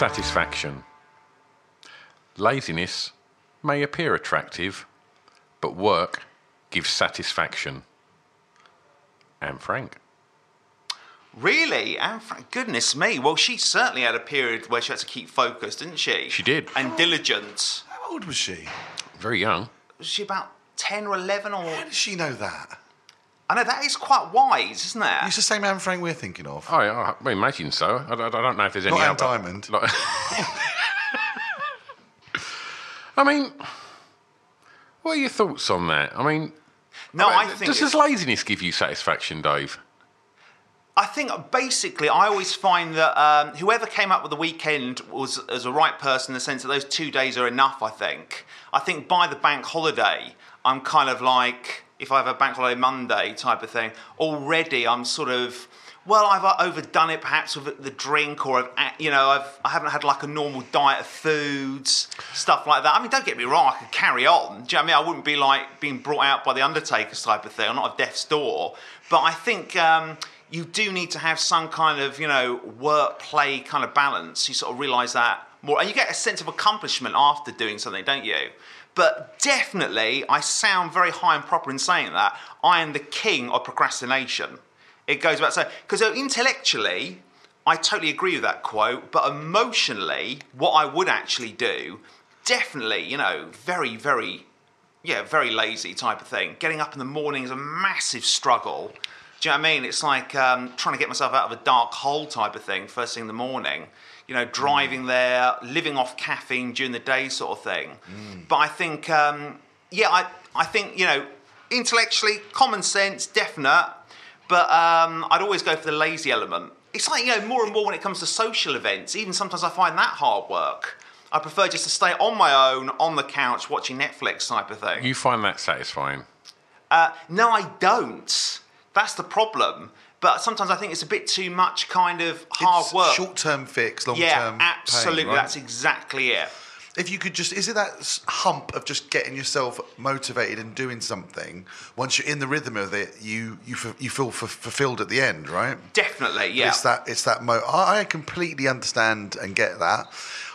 Satisfaction. Laziness may appear attractive, but work gives satisfaction. Anne Frank. Really? Anne Frank, goodness me. Well, she certainly had a period where she had to keep focused, didn't she? She did. And diligent. How old was she? Very young. Was she about 10 or 11 or. How does she know that? I know, that is quite wise, isn't it? It's the same Anne Frank we're thinking of. Oh, I, I imagine so. I, don't- I don't know if there's any Not Anne other. Diamond. Like- I mean, what are your thoughts on that? I mean, No, I I think. does it's- this laziness give you satisfaction, Dave? I think basically, I always find that um, whoever came up with the weekend was as a right person in the sense that those two days are enough. I think. I think by the bank holiday, I'm kind of like if I have a bank holiday Monday type of thing. Already, I'm sort of. Well, I've overdone it perhaps with the drink, or I've, you know, I've I haven't had like a normal diet of foods, stuff like that. I mean, don't get me wrong, I could carry on. Do you know I mean? I wouldn't be like being brought out by the Undertaker's type of thing. I'm not a death's door, but I think um, you do need to have some kind of, you know, work play kind of balance. You sort of realise that more, and you get a sense of accomplishment after doing something, don't you? But definitely, I sound very high and proper in saying that. I am the king of procrastination. It goes back so because intellectually, I totally agree with that quote, but emotionally, what I would actually do, definitely, you know, very, very, yeah, very lazy type of thing. Getting up in the morning is a massive struggle. Do you know what I mean? It's like um, trying to get myself out of a dark hole type of thing first thing in the morning. You know, driving there, living off caffeine during the day, sort of thing. But I think, um, yeah, I, I think you know, intellectually, common sense, definite. But um, I'd always go for the lazy element. It's like, you know, more and more when it comes to social events, even sometimes I find that hard work. I prefer just to stay on my own, on the couch, watching Netflix type of thing. You find that satisfying? Uh, no, I don't. That's the problem. But sometimes I think it's a bit too much kind of hard It's work. Short-term fix, long-term yeah, pain, absolutely. right? That's exactly it. If you could just, is it that hump of just getting yourself motivated and doing something? Once you're in the rhythm of it, you you you feel f- fulfilled at the end, right? Definitely, yeah. It's that it's that mo. I completely understand and get that.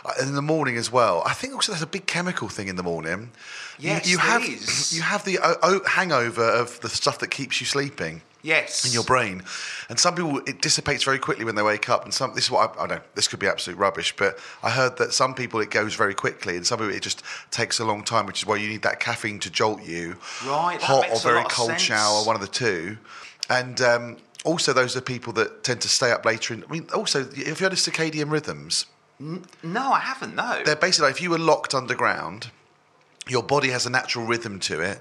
Uh, In the morning as well. I think also there's a big chemical thing in the morning. You- Yes, you, there have is. you have the o- o- hangover of the stuff that keeps you sleeping. Yes. in your brain. And some people, it dissipates very quickly when they wake up. And some, this is what I, I know, this could be absolute rubbish, but I heard that some people it goes very quickly, and some people it just takes a long time, which is why you need that caffeine to jolt you. Right, hot or very cold sense. shower, one of the two. And um, also, those are people that tend to stay up later. In, I mean, also, if you had a circadian rhythms, No, I haven't, no. they're basically like if you were locked underground, your body has a natural rhythm to it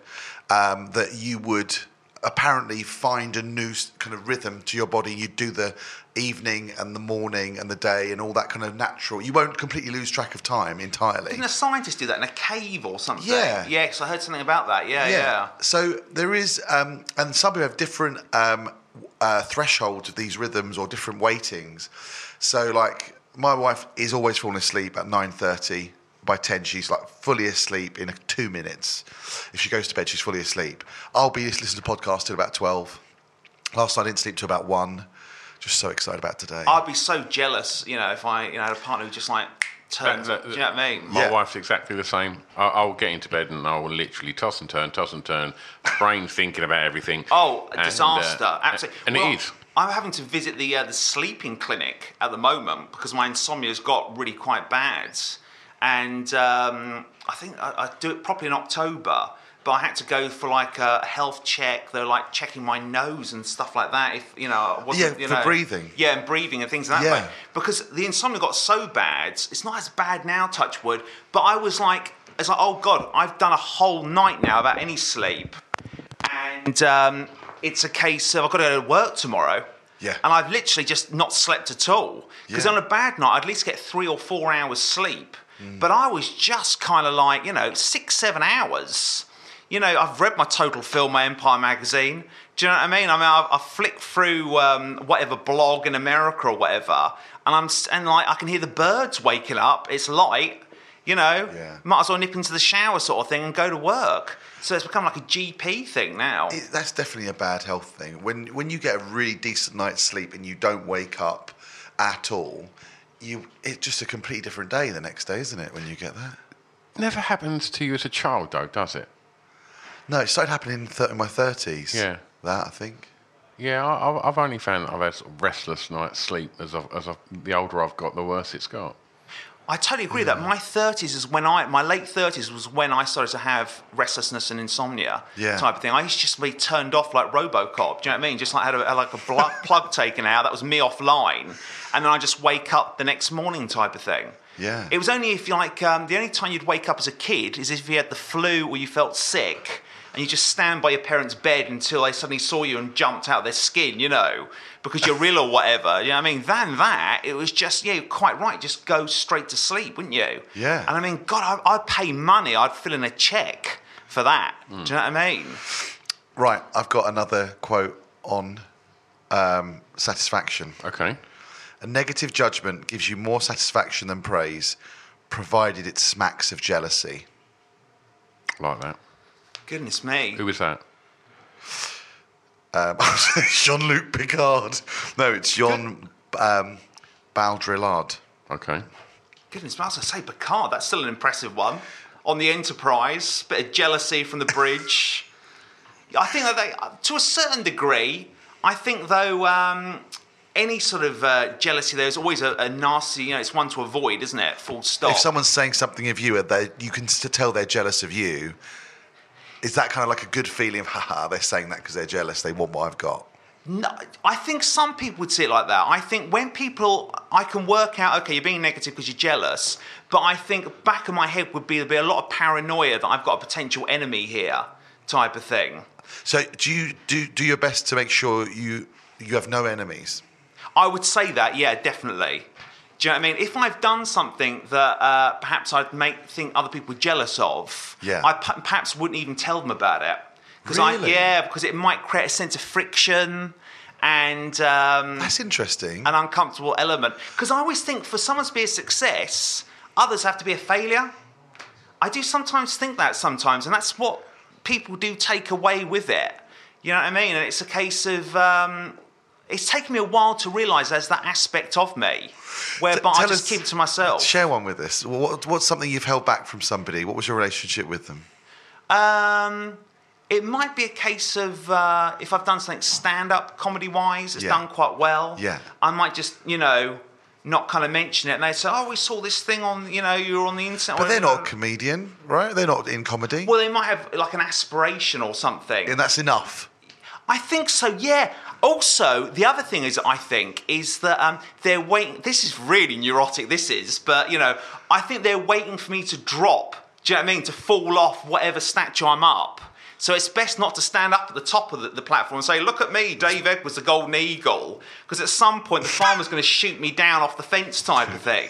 um, that you would apparently find a new kind of rhythm to your body. You do the evening and the morning and the day and all that kind of natural. You won't completely lose track of time entirely. Didn't a scientist do that in a cave or something? Yeah. Yes, I heard something about that. Yeah, yeah. So there is, um, and some people have different um, uh, thresholds of these rhythms or different weightings. So, like, my wife is always falling asleep at nine thirty. By ten, she's like fully asleep in two minutes. If she goes to bed, she's fully asleep. I'll be listening to podcasts till about twelve. Last night I didn't sleep till about one. Just so excited about today. I'd be so jealous, you know, if I, you know, had a partner who just like turns. That- do you know what I mean? My Yeah. wife's exactly the same. I, I'll get into bed and I will literally toss and turn, toss and turn, brain thinking about everything. Oh, a And, uh, disaster! Absolutely. And Well, it is. I'm having to visit the uh, the sleeping clinic at the moment because my insomnia's got really quite bad, and um, I think I, I do it properly in October. But I had to go for like a health check. They're like checking my nose and stuff like that. If you know, wasn't, Yeah, you for breathing. Yeah, and breathing and things like that. Yeah. way. Because the insomnia got so bad. It's not as bad now, touch wood. But I was like, it's like, oh god, I've done a whole night now without any sleep and um, it's a case of I've got to go to work tomorrow. Yeah. And I've literally just not slept at all. Because Yeah. on a bad night, I'd at least get three or four hours sleep. Mm. But I was just kind of like, you know, six, seven hours. You know, I've read my total film, my Empire magazine. Do you know what I mean? I mean, I've, I've flicked through um, whatever blog in America or whatever, and I'm and like I can hear the birds waking up. It's light, you know. Yeah. Might as well nip into the shower, sort of thing, and go to work. So it's become like a GP thing now. It- that's definitely a bad health thing. When when you get a really decent night's sleep and you don't wake up at all, you it's just a completely different day the next day, isn't it? When you get that. Never happens to you as a child, though, does it? No, it started happening in, th- in my thirties. Yeah. that I think. Yeah, I, I've- I've only found that I've had sort of restless night's sleep as I've, as I've, the older I've got, the worse it's got. I totally agree that my 30s is when I, my late 30s was when I started to have restlessness and insomnia Yeah. type of thing. I used to just be turned off like Robocop. Do you know what I mean? Just like had, a, had like a plug, plug taken out. That was me offline. And then I just wake up the next morning type of thing. Yeah. It was only if you like, um, the only time you'd wake up as a kid is if you had the flu or you felt sick and you just stand by your parents' bed until they suddenly saw you and jumped out of their skin, you know, because you're real or whatever. You know what I mean? Than that, it was just, yeah, you're quite right. Just go straight to sleep, wouldn't you? Yeah. And I mean, God, I, I'd pay money. I'd fill in a check for that. Do you know what I mean? Right, I've got another quote on um, satisfaction. Okay. A negative judgment gives you more satisfaction than praise, provided it smacks of jealousy. Like that. Goodness me. Who was that? Um, Jean Luc Picard. No, it's Jean um, Baudrillard. Okay. Goodness. I was going to say Picard. That's still an impressive one. On the Enterprise, bit of jealousy from the bridge. I think that they, to a certain degree, I think though, um, any sort of uh, jealousy, there's always a, a nasty, you know, it's one to avoid, isn't it? Full stop. If someone's saying something of you, they, you can tell they're jealous of you. Is that kind of like a good feeling of, haha, they're saying that because they're jealous, they want what I've got? No, I think some people would see it like that. I think when people, I can work out, okay, you're being negative because you're jealous, but I think back of my head would be there'd be a lot of paranoia that I've got a potential enemy here, type of thing. So do you do, do your best to make sure you you have no enemies? I would say that, yeah, definitely. Do you know what I mean? If I've done something that uh, perhaps I'd make think other people jealous of, Yeah. I p- perhaps wouldn't even tell them about it. Because I, Really? yeah, because it might create a sense of friction and um, That's interesting. an uncomfortable element. Because I always think for someone to be a success, others have to be a failure. I do sometimes think that sometimes, and that's what people do take away with it. You know what I mean? And it's a case of um, it's taken me a while to realise there's that aspect of me, whereby I just us- keep it to myself. Share one with us. What, what's something you've held back from somebody? What was your relationship with them? Um, it might be a case of uh, if I've done something stand up comedy wise, it's Yeah. done quite well. Yeah. I might just, you know, not kind of mention it. And they say, oh, we saw this thing on, you know, you were on the internet. But they're not a comedian, right? They're not in comedy. Well, they might have like an aspiration or something. and that's enough. I think so, yeah. Also, the other thing is, I think, is that um, they're waiting. This is really neurotic, this is, but you know, I think they're waiting for me to drop. Do you know what I mean? To fall off whatever statue I'm up. So it's best not to stand up at the top of the, the platform and say, "Look at me, Dave Edwards, the Golden Eagle," because at some point the farmer's going to shoot me down off the fence, type of thing.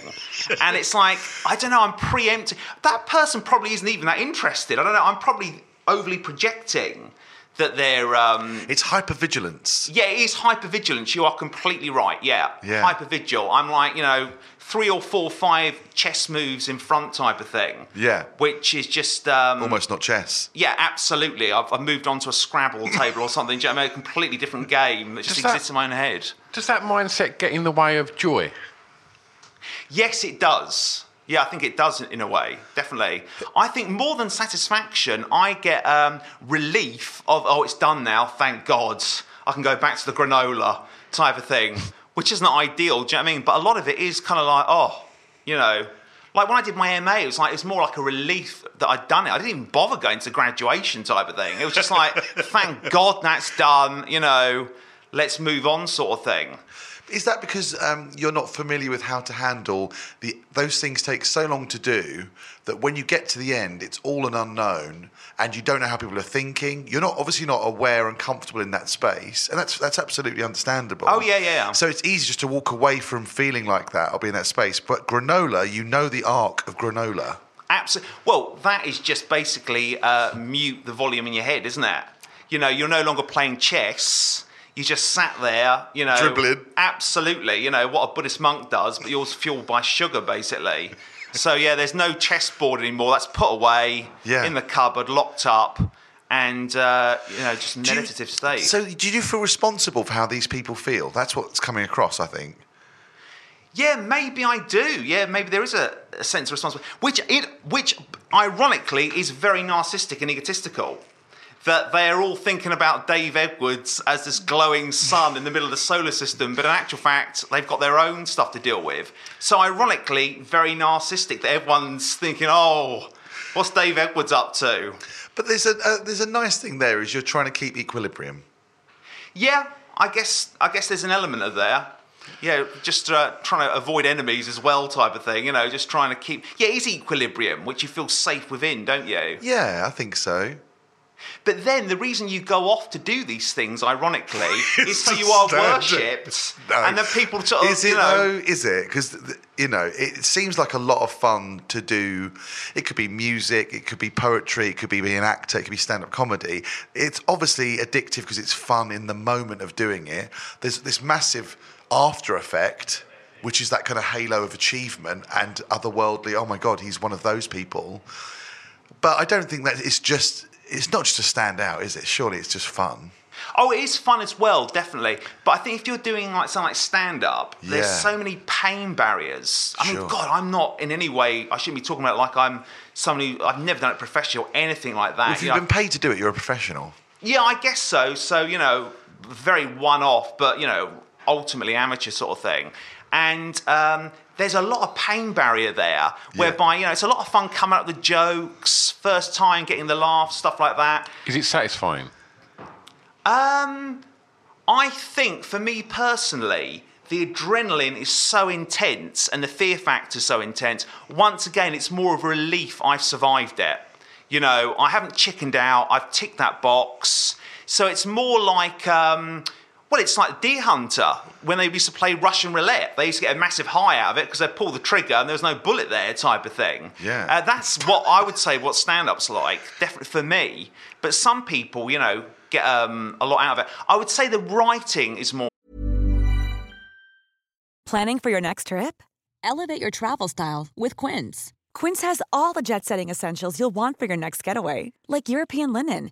And it's like, I don't know, I'm preempting. That person probably isn't even that interested. I don't know. I'm probably overly projecting that they're. Um, It's hypervigilance. yeah, it is hypervigilance. You are completely right. Yeah, Yeah. hypervigil. I'm like you know three or four, five chess moves in front type of thing. Yeah. which is just um, Almost not chess. Yeah, absolutely. I've, I've moved on to a Scrabble table or something. You know I mean? A completely different game that just Does that- exists in my own head. Does that mindset get in the way of joy? Yes, it does. Yeah, I think it does in a way, definitely. I think more than satisfaction, I get um, relief of, oh, it's done now, thank God. I can go back to the granola type of thing, which isn't ideal, do you know what I mean? But a lot of it is kind of like, oh, you know, like when I did my MA, it was like, it's more like a relief that I'd done it. I didn't even bother going to graduation type of thing. It was just like, thank God that's done, you know, let's move on sort of thing. Is that because um, you're not familiar with how to handle the those things take so long to do that when you get to the end, it's all an unknown, and you don't know how people are thinking. You're not obviously not aware and comfortable in that space, and that's that's absolutely understandable. Oh, yeah, yeah, yeah. So it's easy just to walk away from feeling like that or be in that space. But granola, you know the arc of granola. Absolutely. Well, that is just basically uh, mute the volume in your head, isn't it? You know, you're no longer playing chess. You just sat there, you know. Dribbling. Absolutely. You know, what a Buddhist monk does, but yours fueled by sugar, basically. so, yeah, there's no chessboard anymore. That's put away Yeah. in the cupboard, locked up, and, uh, you know, just Do you- meditative state. So do you feel responsible for how these people feel? That's what's coming across, I think. Yeah, maybe I do. Yeah, maybe there is a, a sense of responsibility, which it, which ironically is very narcissistic and egotistical. That they are all thinking about Dave Edwards as this glowing sun in the middle of the solar system, but in actual fact, they've got their own stuff to deal with. So, ironically, very narcissistic that everyone's thinking, "Oh, what's Dave Edwards up to?" But there's a uh, there's a nice thing there is you're trying to keep equilibrium. Yeah, I guess I guess there's an element of there. Yeah, just uh, trying to avoid enemies as well, type of thing. You know, just trying to keep. Yeah, it is equilibrium, which you feel safe within, don't you? Yeah, I think so. But then the reason you go off to do these things, ironically, is so you are worshipped, No. and then people sort of, Is it you know, though? Is it? Because you know, it seems like a lot of fun to do. It could be music, it could be poetry, it could be being an actor, it could be stand-up comedy. It's obviously addictive because it's fun in the moment of doing it. There's this massive after effect, which is that kind of halo of achievement and otherworldly. Oh my god, he's one of those people. But I don't think that it's just. It's not just to stand out, is it? Surely it's just fun. Oh, it is fun as well, definitely. But I think if you're doing like something like stand up, there's so many pain barriers. I mean, God, I'm not in any way. I shouldn't be talking about it like I'm somebody. who- I've never done it professionally or anything like that. If you you've know. been paid to do it, you're a professional. Yeah, I guess so. So, you know, very one off, but, you know, ultimately amateur sort of thing. And um, there's a lot of pain barrier there, whereby, you know, it's a lot of fun coming up with the jokes, first time getting the laugh, stuff like that. Is it satisfying? Um, I think for me personally, the adrenaline is so intense and the fear factor is so intense. Once again, it's more of a relief I've survived it. You know, I haven't chickened out, I've ticked that box. So it's more like, um, well, it's like Deer Hunter when they used to play Russian roulette. They used to get a massive high out of it because they pull the trigger and there was no bullet there, type of thing. Yeah. Uh, that's what I would say what stand up's like, definitely for me. But some people, you know, get um, a lot out of it. I would say the writing is more. Planning for your next trip? Elevate your travel style with Quince. Quince has all the jet setting essentials you'll want for your next getaway, like European linen,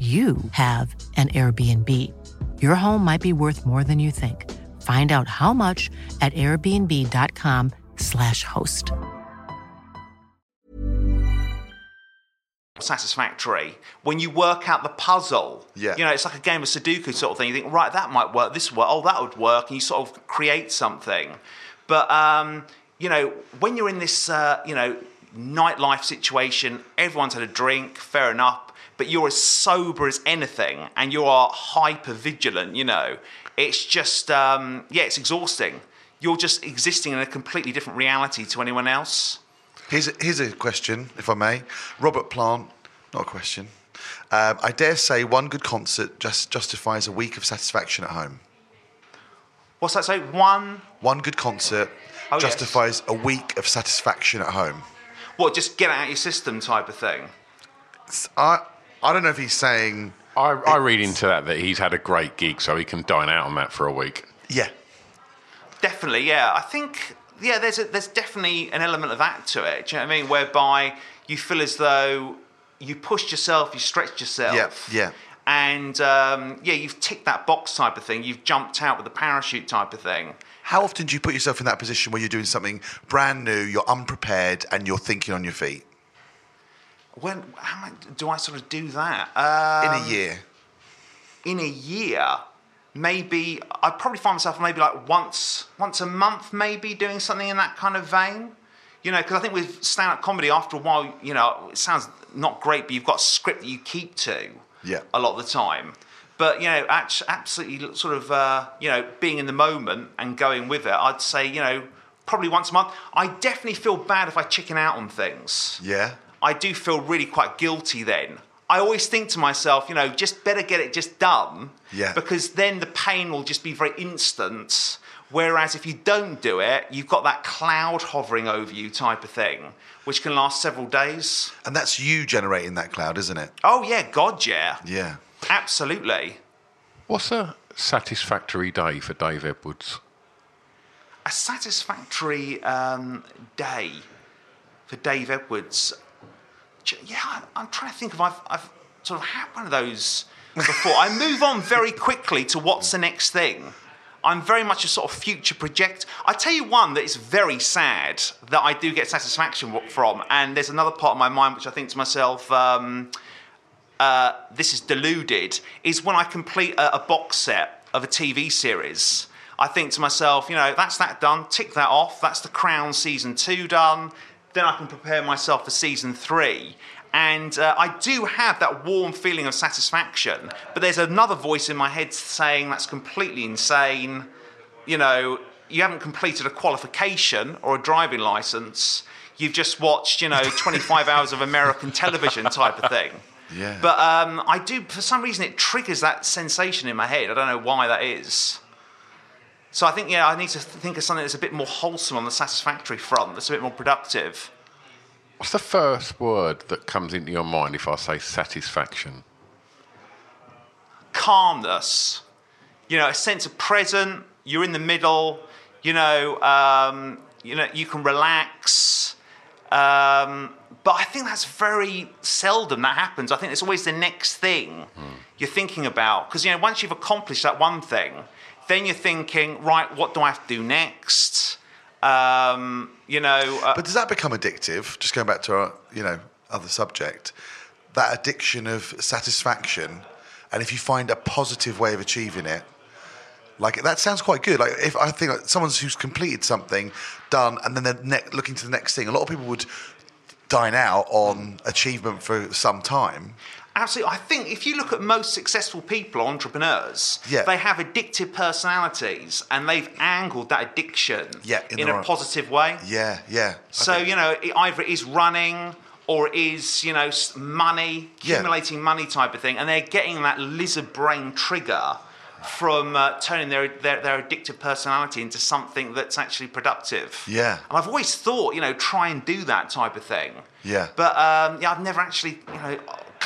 you have an Airbnb. Your home might be worth more than you think. Find out how much at airbnb.com/slash host. Satisfactory when you work out the puzzle. Yeah. You know, it's like a game of Sudoku sort of thing. You think, right, that might work, this would work, oh, that would work, and you sort of create something. But, um, you know, when you're in this, uh, you know, nightlife situation, everyone's had a drink, fair enough but you're as sober as anything and you are hyper vigilant, you know, it's just, um, yeah, it's exhausting. You're just existing in a completely different reality to anyone else. Here's a, here's a question, if I may. Robert Plant, not a question. Um, I dare say one good concert just justifies a week of satisfaction at home. What's that say? One? One good concert oh, justifies yes. a week of satisfaction at home. What, just get out of your system type of thing? I, I don't know if he's saying. I, I read into that that he's had a great gig, so he can dine out on that for a week. Yeah. Definitely, yeah. I think, yeah, there's, a, there's definitely an element of that to it. Do you know what I mean? Whereby you feel as though you pushed yourself, you stretched yourself. Yeah, yeah. And um, yeah, you've ticked that box type of thing. You've jumped out with the parachute type of thing. How often do you put yourself in that position where you're doing something brand new, you're unprepared, and you're thinking on your feet? When how do I sort of do that? Um, in a year. In a year, maybe I probably find myself maybe like once once a month, maybe doing something in that kind of vein. You know, because I think with stand-up comedy, after a while, you know, it sounds not great, but you've got a script that you keep to. Yeah. A lot of the time. But you know, actually absolutely, sort of, uh, you know, being in the moment and going with it. I'd say, you know, probably once a month. I definitely feel bad if I chicken out on things. Yeah. I do feel really quite guilty then. I always think to myself, you know, just better get it just done. Yeah. Because then the pain will just be very instant. Whereas if you don't do it, you've got that cloud hovering over you type of thing, which can last several days. And that's you generating that cloud, isn't it? Oh, yeah, God, yeah. Yeah. Absolutely. What's a satisfactory day for Dave Edwards? A satisfactory um, day for Dave Edwards yeah, I'm trying to think if I've, I've sort of had one of those before. I move on very quickly to what's the next thing. I'm very much a sort of future project. I tell you one that is very sad that I do get satisfaction from, and there's another part of my mind which I think to myself, um, uh, this is deluded, is when I complete a, a box set of a TV series. I think to myself, you know, that's that done, tick that off, that's The Crown season two done, then I can prepare myself for season three. And uh, I do have that warm feeling of satisfaction, but there's another voice in my head saying that's completely insane. You know, you haven't completed a qualification or a driving license. You've just watched, you know, 25 hours of American television type of thing. Yeah. But um, I do, for some reason, it triggers that sensation in my head. I don't know why that is. So I think, yeah, I need to think of something that's a bit more wholesome on the satisfactory front, that's a bit more productive. What's the first word that comes into your mind if I say satisfaction? Calmness. You know, a sense of present, you're in the middle, you know, um, you know, you can relax. Um, but I think that's very seldom that happens. I think it's always the next thing mm. you're thinking about. Because, you know, once you've accomplished that one thing, then you're thinking, right, what do I have to do next? Um, you know. Uh, but does that become addictive? Just going back to our, you know, other subject, that addiction of satisfaction, and if you find a positive way of achieving it, like that sounds quite good. Like if I think like someone who's completed something, done, and then they're ne- looking to the next thing. A lot of people would dine out on achievement for some time. Absolutely. I think if you look at most successful people, entrepreneurs, yeah. they have addictive personalities and they've angled that addiction yeah, in, in a positive way. Yeah, yeah. So, you know, either it is running or it is, you know, money, Yeah. accumulating money type of thing, and they're getting that lizard brain trigger from uh, turning their, their their addictive personality into something that's actually productive. Yeah. And I've always thought, you know, try and do that type of thing. Yeah. But um, yeah, I've never actually, you know,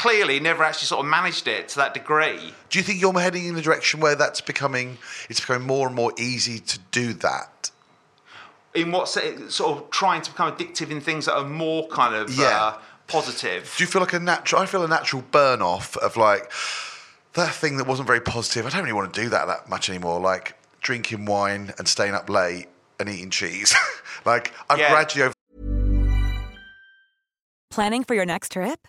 clearly never actually sort of managed it to that degree. Do you think you're heading in the direction where that's becoming it's becoming more and more easy to do that? In what sort of trying to become addictive in things that are more kind of Yeah. uh, positive. Do you feel like a natural? I feel a natural burn off of like that thing that wasn't very positive. I don't really want to do that that much anymore. Like drinking wine and staying up late and eating cheese. like I've Yeah. gradually over. Planning for your next trip?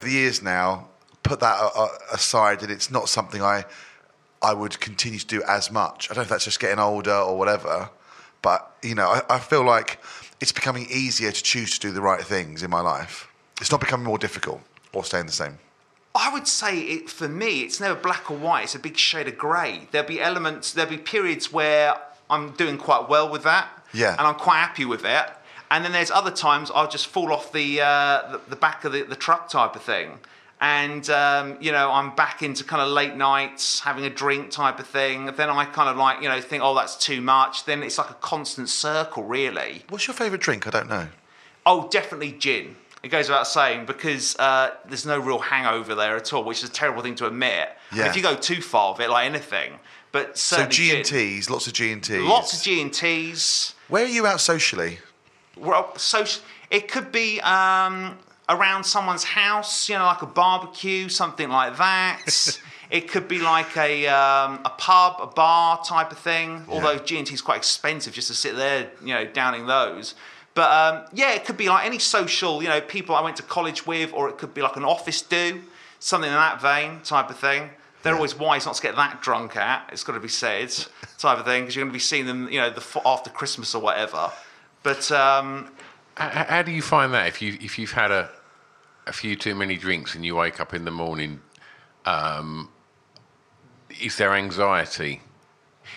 The years now, put that uh, uh, aside, and it's not something I I would continue to do as much. I don't know if that's just getting older or whatever, but you know, I, I feel like it's becoming easier to choose to do the right things in my life. It's not becoming more difficult or staying the same. I would say it for me, it's never black or white. It's a big shade of grey. There'll be elements, there'll be periods where I'm doing quite well with that, Yeah. and I'm quite happy with it. And then there's other times I'll just fall off the uh, the, the back of the, the truck type of thing, and um, you know I'm back into kind of late nights, having a drink type of thing. Then I kind of like you know think, oh that's too much. Then it's like a constant circle, really. What's your favourite drink? I don't know. Oh, definitely gin. It goes without saying because uh, there's no real hangover there at all, which is a terrible thing to admit. Yeah. if you go too far of it, like anything, but So G and. T's, lots of G and T's. lots of G and T's. Where are you out socially? Well, so it could be um, around someone's house, you know, like a barbecue, something like that. it could be like a um, a pub, a bar type of thing. Although G and T is quite expensive just to sit there, you know, downing those. But um, yeah, it could be like any social, you know, people I went to college with, or it could be like an office do, something in that vein type of thing. They're always wise not to get that drunk at. It's got to be said, type of thing, because you're going to be seeing them, you know, the after Christmas or whatever. But um, H- h- How do you find that if you if you've had a a few too many drinks and you wake up in the morning? Um, is there anxiety?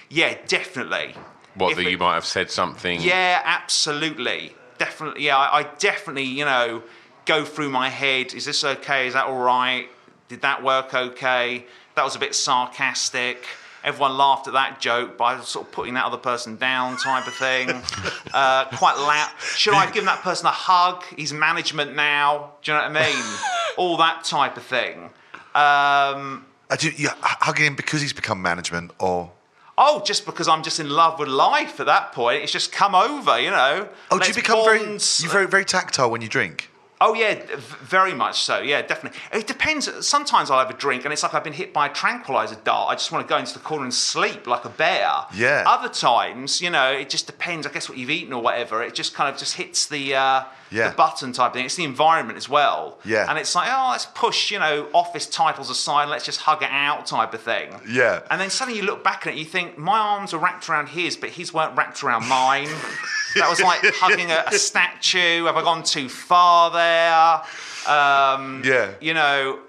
yeah, definitely. What If that it- you might have said something? Yeah, absolutely. Definitely. Yeah, I, I definitely, you know, go through my head. Is this okay? Is that all right? Did that work okay? That was a bit sarcastic. Everyone laughed at that joke by sort of putting that other person down, type of thing. uh, quite loud. Should I have given that person a hug? He's management now. Do you know what I mean? all that type of thing. Um, Uh, do you, you hugging him because he's become management, or oh, just because I'm just in love with life at that point, it's just come over, you know. oh, do you become very you very very tactile when you drink? Oh yeah, very much so. Yeah, definitely. It depends. Sometimes I'll have a drink and it's like I've been hit by a tranquilizer dart. I just want to go into the corner and sleep like a bear. Yeah. Other times, you know, it just depends. I guess what you've eaten or whatever. It just kind of just hits the uh, Yeah. the button type thing. It's the environment as well. Yeah. And it's like, oh, let's push, you know, office titles aside. Let's just hug it out type of thing. Yeah. And then suddenly you look back at it, you think my arms are wrapped around his, but his weren't wrapped around mine. that was like hugging a, a statue. Have I gone too far there? Um, Yeah. You know,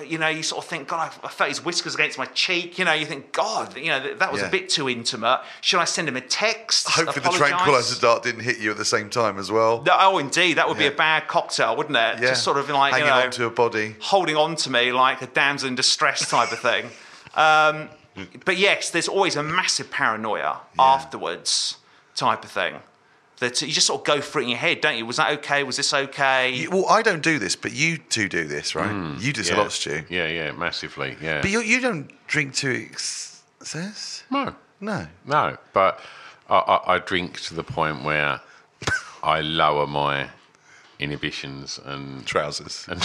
you know, you sort of think, God, I felt his whiskers against my cheek. You know, you think, God, you know, that, that was Yeah. a bit too intimate. Should I send him a text? Hopefully, the tranquilizer dart didn't hit you at the same time as well. No, Oh, indeed, that would be a bad cocktail, wouldn't it? Yeah. Just sort of like, hanging you know, on to a body. holding on to me like a damsel in distress type of thing. Um, but yes, there's always a massive paranoia afterwards type of thing. That you just sort of go through it in your head, don't you? Was that okay? Was this okay? You- well, I don't do this, but you two do this, right? you do this. Yeah. a lot, Stu. Yeah, yeah, massively. Yeah. But you, you don't drink to excess? no, No. no. But I, I, I drink to the point where I lower my inhibitions and Trousers. and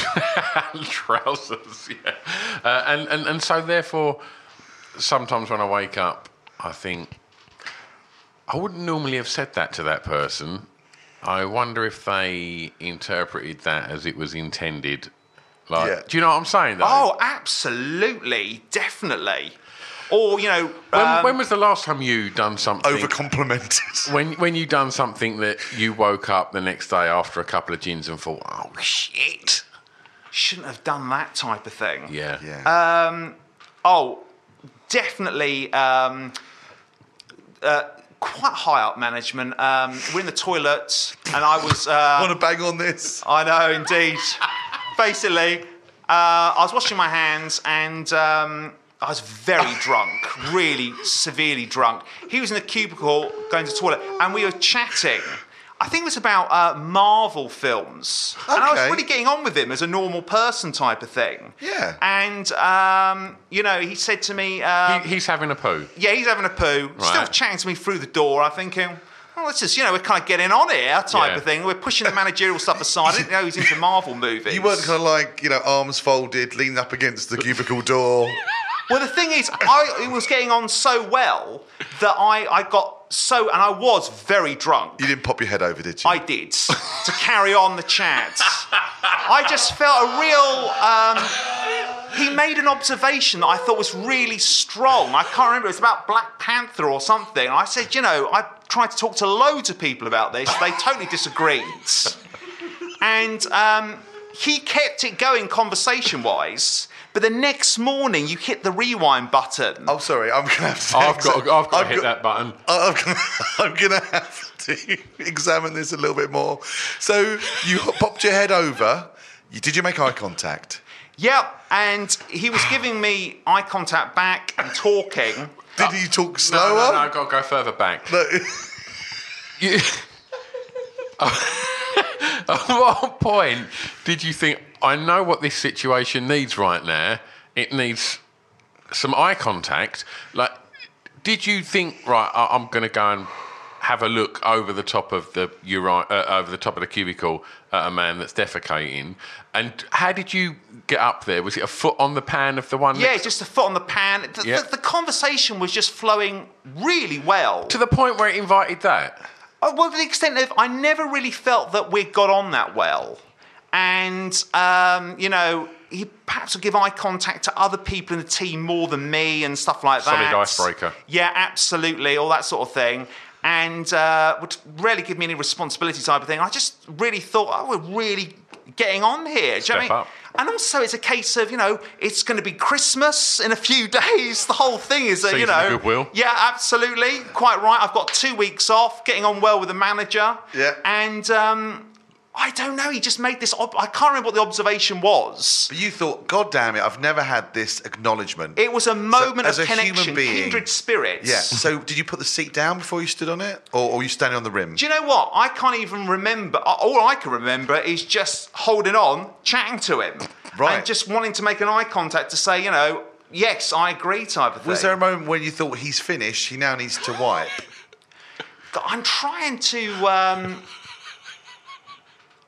trousers. Yeah, uh, and, and and so therefore, sometimes when I wake up, I think I wouldn't normally have said that to that person. I wonder if they interpreted that as it was intended. Like, Yeah. do you know what I'm saying? Though? Oh, absolutely, definitely. Or you know, when, um, when was the last time you done something? Over complimented. when when you done something that you woke up the next day after a couple of gins and thought, oh shit. shouldn't have done that type of thing. Yeah. Yeah. Um, oh, definitely. Um, uh, quite high up management. Um, we're in the toilets, and I was. Uh, Want to bang on this? I know, indeed. Basically, uh, I was washing my hands and um, I was very drunk, really severely drunk. He was in the cubicle going to the toilet, and we were chatting. I think it was about uh, Marvel films, and I was really getting on with him as a normal person type of thing. Yeah. And um, you know, he said to me, um, He, he's having a poo. yeah, he's having a poo, still chatting to me through the door. I'm thinking, well, let's just, you know, we're kind of getting on here type Yeah. of thing. We're pushing the managerial stuff aside. I didn't know he was into Marvel movies. You weren't kind of like, you know, arms folded, leaning up against the cubicle door. Well, the thing is, I it was getting on so well that I, I got so, and I was very drunk. You didn't pop your head over, did you? I did to carry on the chat. I just felt a real. Um, he made an observation that I thought was really strong. I can't remember. It was about Black Panther or something. I said, you know, I tried to talk to loads of people about this. They totally disagreed. And um, he kept it going conversation wise. But the next morning, you hit the rewind button. Oh, sorry. I'm gonna have to. I've got, I've got to I've hit got- that button. I'm gonna, I'm gonna have to examine this a little bit more. So you popped your head over. You, did you make eye contact? Yep, and he was giving me eye contact back and talking. Did he talk slower? no, no, no I've got to go further back. No. You, at what point did you think, I know what this situation needs right now? It needs some eye contact. Like, did you think, right, I- I'm going to go and have a look over the top of the uri- uh, over the top of the cubicle at a man that's defecating? And how did you get up there? Was it a foot on the pan of the one? Yeah, next- just a foot on the pan. The, Yeah. the, the conversation was just flowing really well. to the point where it invited that. Uh, well, to the extent of I never really felt that we got on that well. And, um, you know, he perhaps would give eye contact to other people in the team more than me and stuff like Solid that. icebreaker. Yeah, absolutely, all that sort of thing. And uh, would rarely give me any responsibility type of thing. I just really thought, oh, we're really getting on here. Do you know what I Step mean? Up. And also, it's a case of, you know, it's going to be Christmas in a few days. The whole thing is, that, you Season of know. goodwill. Yeah, absolutely. Quite right. I've got two weeks off, getting on well with the manager. Yeah. And um, I don't know. He just made this. Ob- I can't remember what the observation was. But you thought, God damn it, I've never had this acknowledgement. It was a moment as of a human connection, being- kindred spirits. yeah. So did you put the seat down before you stood on it? Or, or were you standing on the rim? Do you know what? I can't even remember. All I can remember is just holding on, chatting to him, Right. and just wanting to make an eye contact to say, you know, yes, I agree, type of thing. Was there a moment when you thought he's finished, he now needs to wipe? I'm trying to. Um,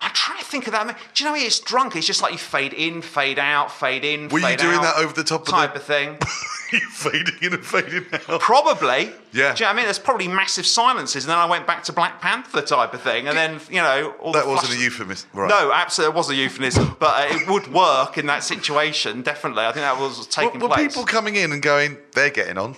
I'm trying to think of that. Do you know it's drunk? It's just like you fade in, fade out, fade in. Were you doing out that over the top of the- type of thing? you fading in and fading out. Probably. Yeah. Do you know what I mean? There's probably massive silences, and then I went back to Black Panther type of thing, and then you know all That the wasn't a euphemism. Right. No, absolutely, it was a euphemism, but uh, it would work in that situation. Definitely, I think that was Were, taking were place. people coming in and going, they're getting on?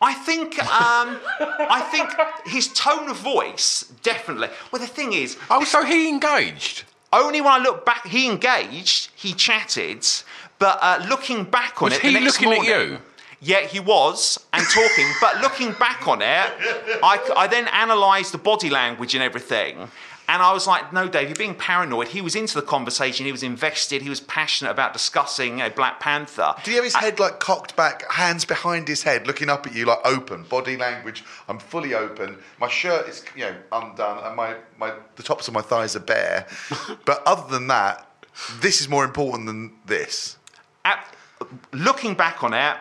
I think, um, I think his tone of voice definitely. Well, the thing is, Oh, so he engaged. only when I look back, he engaged, he chatted, but uh, looking back on Was it, the he next looking at you? Yeah, he was and talking, but looking back on it, I, I then analysed the body language and everything. And I was like, no, Dave, you're being paranoid. He was into the conversation. He was invested. He was passionate about discussing uh, Black Panther. Did he have his head like cocked back, hands behind his head, looking up at you like open, body language? I'm fully open. My shirt is, you know, undone, and my, my the tops of my thighs are bare. but other than that, this is more important than this. At, looking back on it,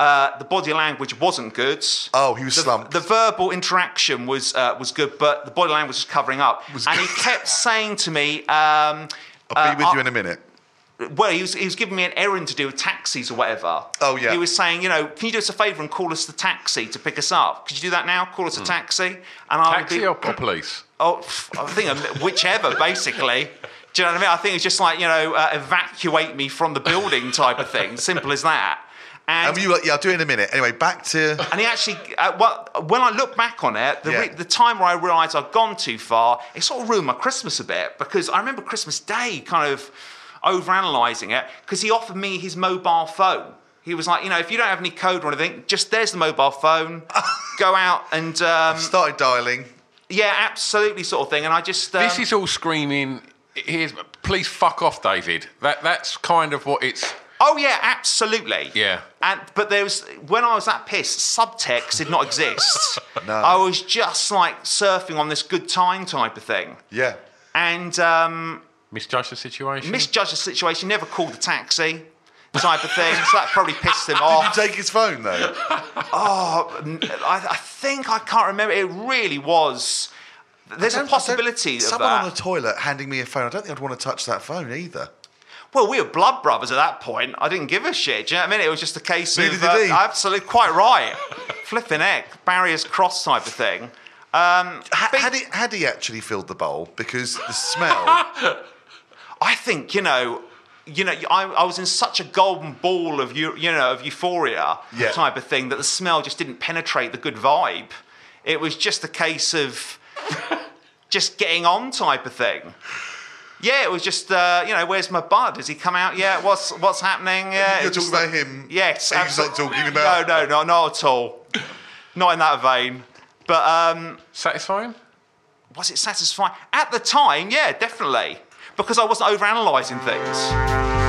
uh, the body language wasn't good. Oh, he was the, slumped. The verbal interaction was uh, was good, but the body language was covering up. and he kept saying to me, um, I'll uh, be with I- you in a minute. well, he was, he was giving me an errand to do with taxis or whatever. Oh, yeah. He was saying, you know, can you do us a favour and call us the taxi to pick us up? Could you do that now? Call us a taxi? And I would Taxi be, or, or police? Oh, pff, I think whichever, basically. Do you know what I mean? I think it's just like, you know, uh, evacuate me from the building type of thing. Simple as that. And, And you yeah, I'll do it in a minute. Anyway, back to. and he actually, uh, well, when I look back on it, the, Yeah. re- the time where I realised I'd gone too far, it sort of ruined my Christmas a bit because I remember Christmas Day kind of overanalyzing it because he offered me his mobile phone. He was like, you know, if you don't have any code or anything, just there's the mobile phone. Go out and um, started dialing. yeah, absolutely, sort of thing. And I just um, This is all screaming. Here's, please fuck off, David. That that's kind of what it's. Oh yeah, absolutely. Yeah. And but there was when I was that pissed, subtext did not exist. No. I was just like surfing on this good time type of thing, Yeah. and um, Misjudge the situation. misjudged the situation. Never called the taxi, type of thing. so that probably pissed him Did off. you take his phone though? Oh, I, I think I can't remember. It really was. There's a don't- I don't- possibility of Someone that. on the toilet handing me a phone. I don't think I'd want to touch that phone either. Well, we were blood brothers at that point. I didn't give a shit. Do you know what I mean? It was just a case Neither of uh, absolutely quite right, flipping egg, barriers crossed type of thing. Um, Ha- but had, he, had he actually filled the bowl? Because the smell. I think you know, you know, I, I was in such a golden ball of eu- you know of euphoria Yeah. type of thing that the smell just didn't penetrate the good vibe. It was just a case of just getting on type of thing. Yeah, it was just uh, you know, where's my bud? Has he come out yet? What's what's happening? Yeah, You're talking about like- him. Yes, He's absolute- not talking about- No, no, no, not at all. Not in that vein. But um, Satisfying? was it satisfying at the time? Yeah, definitely, because I wasn't overanalyzing things.